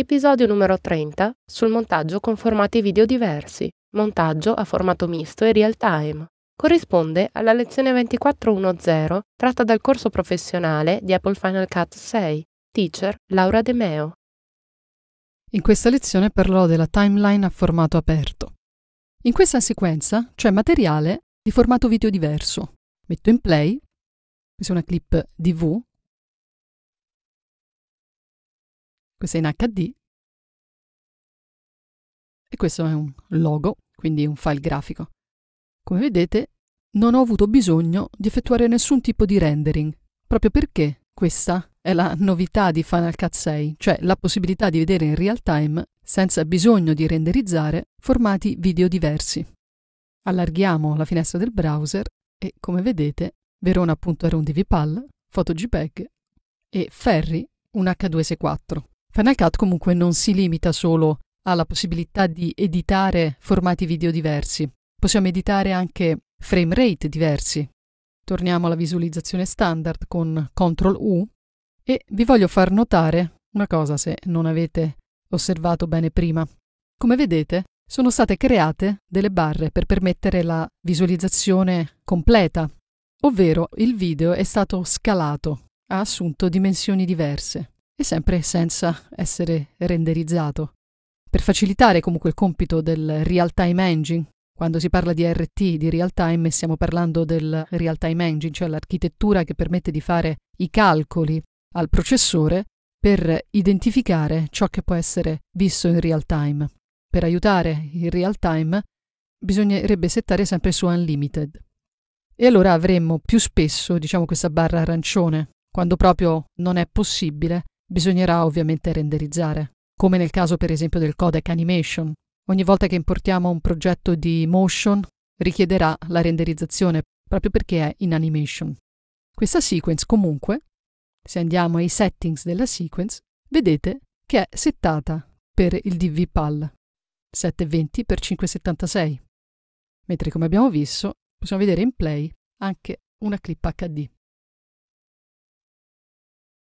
Episodio numero 30 sul montaggio con formati video diversi, montaggio a formato misto e real time. Corrisponde alla lezione 2410 tratta dal corso professionale di Apple Final Cut 6, teacher Laura De Meo. In questa lezione parlerò della timeline a formato aperto. In questa sequenza c'è materiale di formato video diverso. Metto in play, questa è una clip DV Questo è in HD. Questo è un logo, quindi un file grafico. Come vedete, non ho avuto bisogno di effettuare nessun tipo di rendering, proprio perché questa è la novità di Final Cut 6, cioè la possibilità di vedere in real time, senza bisogno di renderizzare, formati video diversi. Allarghiamo la finestra del browser e, come vedete, Verona appunto era un DVPAL, PhotoJPEG e Ferri un H264. Final Cut comunque non si limita solo alla possibilità di editare formati video diversi, possiamo editare anche frame rate diversi. Torniamo alla visualizzazione standard con CTRL U e vi voglio far notare una cosa se non avete osservato bene prima. Come vedete, sono state create delle barre per permettere la visualizzazione completa, ovvero il video è stato scalato, ha assunto dimensioni diverse e sempre senza essere renderizzato. Per facilitare comunque il compito del real-time engine, quando si parla di RT, di real-time, stiamo parlando del real-time engine, cioè l'architettura che permette di fare i calcoli al processore per identificare ciò che può essere visto in real-time. Per aiutare il real-time bisognerebbe settare sempre su Unlimited. E allora avremmo più spesso, diciamo, questa barra arancione, quando proprio non è possibile Bisognerà ovviamente renderizzare, come nel caso per esempio del codec animation. Ogni volta che importiamo un progetto di motion richiederà la renderizzazione proprio perché è in animation. Questa sequence comunque, se andiamo ai settings della sequence, vedete che è settata per il DVPAL 720x576, mentre come abbiamo visto possiamo vedere in play anche una clip HD.